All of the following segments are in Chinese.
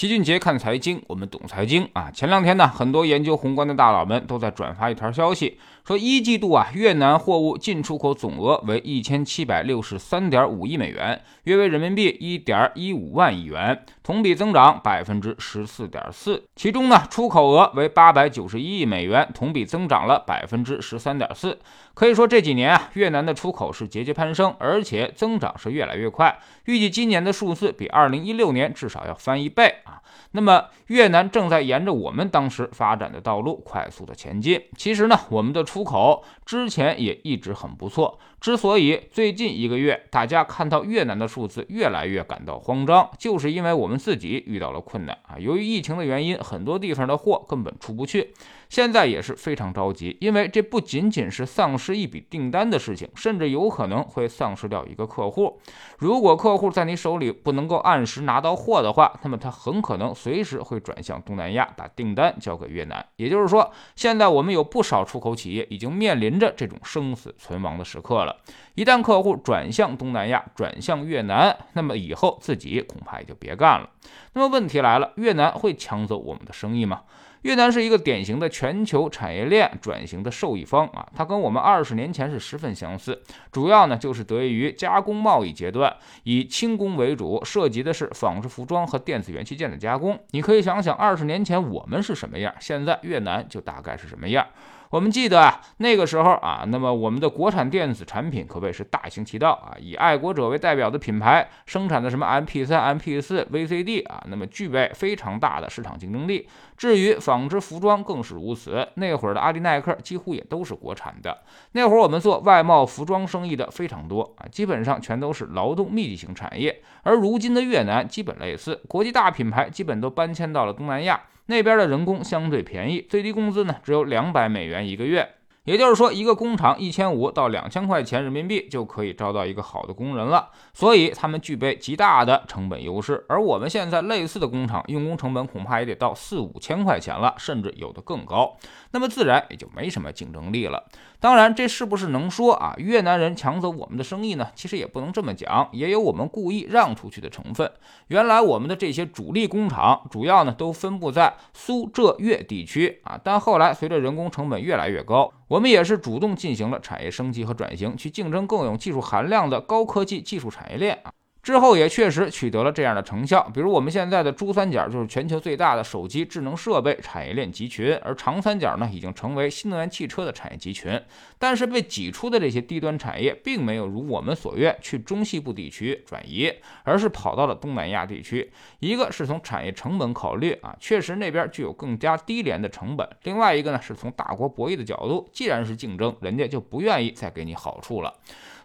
齐俊杰看财经，我们懂财经啊。前两天呢，很多研究宏观的大佬们都在转发一条消息，说一季度啊，越南货物进出口总额为一千七百六十三点五亿美元，约为人民币一点一五万亿元，同比增长百分之十四点四。其中呢，出口额为八百九十一亿美元，同比增长了百分之十三点四。可以说这几年啊，越南的出口是节节攀升，而且增长是越来越快。预计今年的数字比二零一六年至少要翻一倍啊。那么越南正在沿着我们当时发展的道路快速的前进。其实呢，我们的出口之前也一直很不错。之所以最近一个月大家看到越南的数字越来越感到慌张，就是因为我们自己遇到了困难啊。由于疫情的原因，很多地方的货根本出不去。现在也是非常着急，因为这不仅仅是丧失一笔订单的事情，甚至有可能会丧失掉一个客户。如果客户在你手里不能够按时拿到货的话，那么他很可能随时会转向东南亚，把订单交给越南。也就是说，现在我们有不少出口企业已经面临着这种生死存亡的时刻了。一旦客户转向东南亚，转向越南，那么以后自己恐怕也就别干了。那么问题来了，越南会抢走我们的生意吗？越南是一个典型的全球产业链转型的受益方啊，它跟我们二十年前是十分相似，主要呢就是得益于加工贸易阶段以轻工为主，涉及的是纺织服装和电子元器件的加工。你可以想想，二十年前我们是什么样，现在越南就大概是什么样。我们记得啊，那个时候啊，那么我们的国产电子产品可谓是大行其道啊，以爱国者为代表的品牌生产的什么 MP3、MP4、VCD 啊，那么具备非常大的市场竞争力。至于纺织服装更是如此，那会儿的阿迪耐克几乎也都是国产的。那会儿我们做外贸服装生意的非常多啊，基本上全都是劳动密集型产业。而如今的越南基本类似，国际大品牌基本都搬迁到了东南亚。那边的人工相对便宜，最低工资呢只有两百美元一个月，也就是说，一个工厂一千五到两千块钱人民币就可以招到一个好的工人了，所以他们具备极大的成本优势。而我们现在类似的工厂，用工成本恐怕也得到四五千块钱了，甚至有的更高，那么自然也就没什么竞争力了。当然，这是不是能说啊越南人抢走我们的生意呢？其实也不能这么讲，也有我们故意让出去的成分。原来我们的这些主力工厂主要呢都分布在苏浙粤地区啊，但后来随着人工成本越来越高，我们也是主动进行了产业升级和转型，去竞争更有技术含量的高科技技术产业链啊。之后也确实取得了这样的成效，比如我们现在的珠三角就是全球最大的手机智能设备产业链集群，而长三角呢已经成为新能源汽车的产业集群。但是被挤出的这些低端产业，并没有如我们所愿去中西部地区转移，而是跑到了东南亚地区。一个是从产业成本考虑啊，确实那边具有更加低廉的成本；另外一个呢是从大国博弈的角度，既然是竞争，人家就不愿意再给你好处了。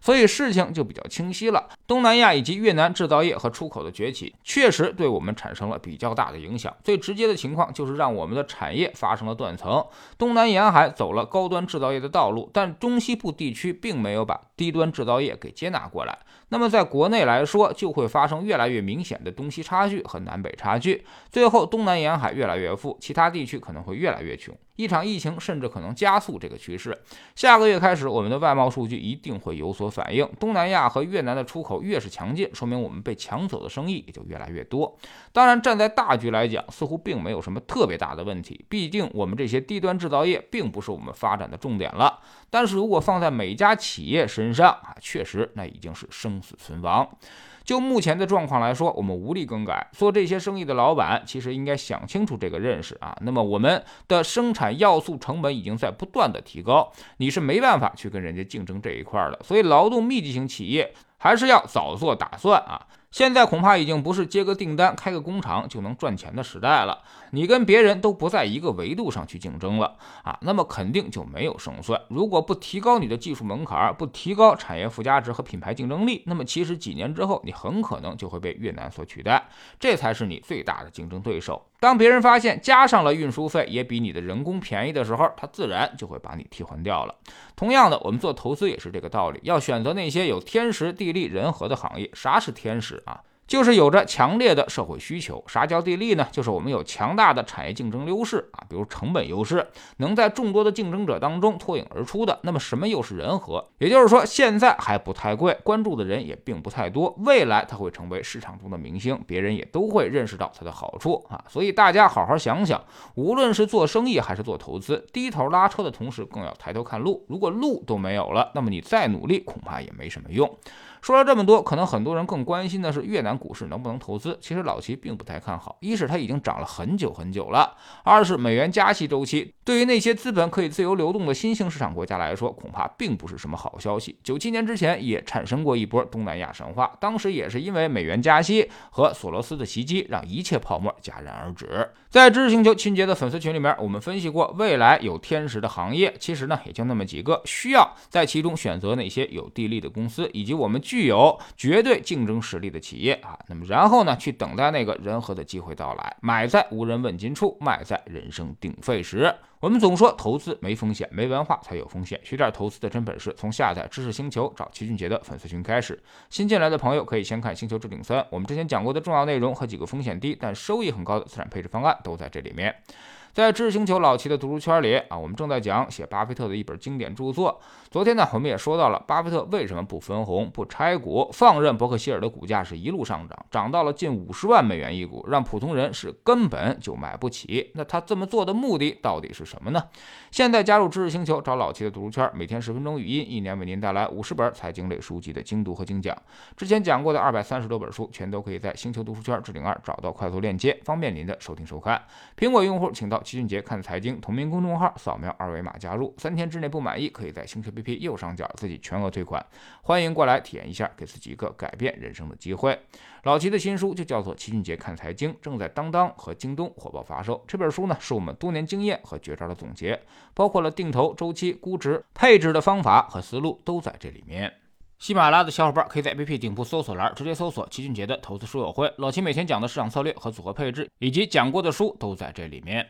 所以事情就比较清晰了。东南亚以及越南制造业和出口的崛起，确实对我们产生了比较大的影响。最直接的情况就是让我们的产业发生了断层。东南沿海走了高端制造业的道路，但中西部地区并没有把低端制造业给接纳过来。那么在国内来说，就会发生越来越明显的东西差距和南北差距。最后，东南沿海越来越富，其他地区可能会越来越穷。一场疫情甚至可能加速这个趋势。下个月开始，我们的外贸数据一定会有所反映。东南亚和越南的出口越是强劲，说明我们被抢走的生意也就越来越多。当然，站在大局来讲，似乎并没有什么特别大的问题。毕竟，我们这些低端制造业并不是我们发展的重点了。但是如果放在每家企业身上啊，确实那已经是生死存亡。就目前的状况来说，我们无力更改。做这些生意的老板其实应该想清楚这个认识啊。那么我们的生产要素成本已经在不断的提高，你是没办法去跟人家竞争这一块的。所以劳动密集型企业还是要早做打算啊。现在恐怕已经不是接个订单、开个工厂就能赚钱的时代了。你跟别人都不在一个维度上去竞争了啊，那么肯定就没有胜算。如果不提高你的技术门槛，不提高产业附加值和品牌竞争力，那么其实几年之后，你很可能就会被越南所取代，这才是你最大的竞争对手。当别人发现加上了运输费也比你的人工便宜的时候，他自然就会把你替换掉了。同样的，我们做投资也是这个道理，要选择那些有天时地利人和的行业。啥是天时啊？就是有着强烈的社会需求。啥叫地利呢？就是我们有强大的产业竞争优势啊，比如成本优势，能在众多的竞争者当中脱颖而出的。那么什么又是人和？也就是说，现在还不太贵，关注的人也并不太多，未来它会成为市场中的明星，别人也都会认识到它的好处啊。所以大家好好想想，无论是做生意还是做投资，低头拉车的同时，更要抬头看路。如果路都没有了，那么你再努力，恐怕也没什么用。说了这么多，可能很多人更关心的是越南股市能不能投资。其实老齐并不太看好，一是它已经涨了很久很久了，二是美元加息周期对于那些资本可以自由流动的新兴市场国家来说，恐怕并不是什么好消息。九七年之前也产生过一波东南亚神话，当时也是因为美元加息和索罗斯的袭击，让一切泡沫戛然而止。在知识星球秦杰的粉丝群里面，我们分析过未来有天时的行业，其实呢也就那么几个，需要在其中选择那些有地利的公司，以及我们具有绝对竞争实力的企业啊。那么然后呢，去等待那个人和的机会到来，买在无人问津处，卖在人声鼎沸时。我们总说投资没风险，没文化才有风险。学点投资的真本事，从下载知识星球找齐俊杰的粉丝群开始。新进来的朋友可以先看《星球置顶三》，我们之前讲过的重要内容和几个风险低但收益很高的资产配置方案都在这里面。在知识星球老齐的读书圈里啊，我们正在讲写巴菲特的一本经典著作。昨天呢，我们也说到了巴菲特为什么不分红、不拆股，放任伯克希尔的股价是一路上涨，涨到了近五十万美元一股，让普通人是根本就买不起。那他这么做的目的到底是什么呢？现在加入知识星球，找老齐的读书圈，每天十分钟语音，一年为您带来五十本财经类书籍的精读和精讲。之前讲过的二百三十多本书，全都可以在星球读书圈置顶二找到快速链接，方便您的收听收看。苹果用户请到。齐俊杰看财经同名公众号，扫描二维码加入，三天之内不满意，可以在星球 APP 右上角自己全额退款。欢迎过来体验一下，给自己一个改变人生的机会。老齐的新书就叫做《齐俊杰看财经》，正在当当和京东火爆发售。这本书呢，是我们多年经验和绝招的总结，包括了定投、周期、估值、配置的方法和思路都在这里面。喜马拉雅的小伙伴可以在 APP 顶部搜索栏直接搜索齐俊杰的投资书友会，老齐每天讲的市场策略和组合配置，以及讲过的书都在这里面。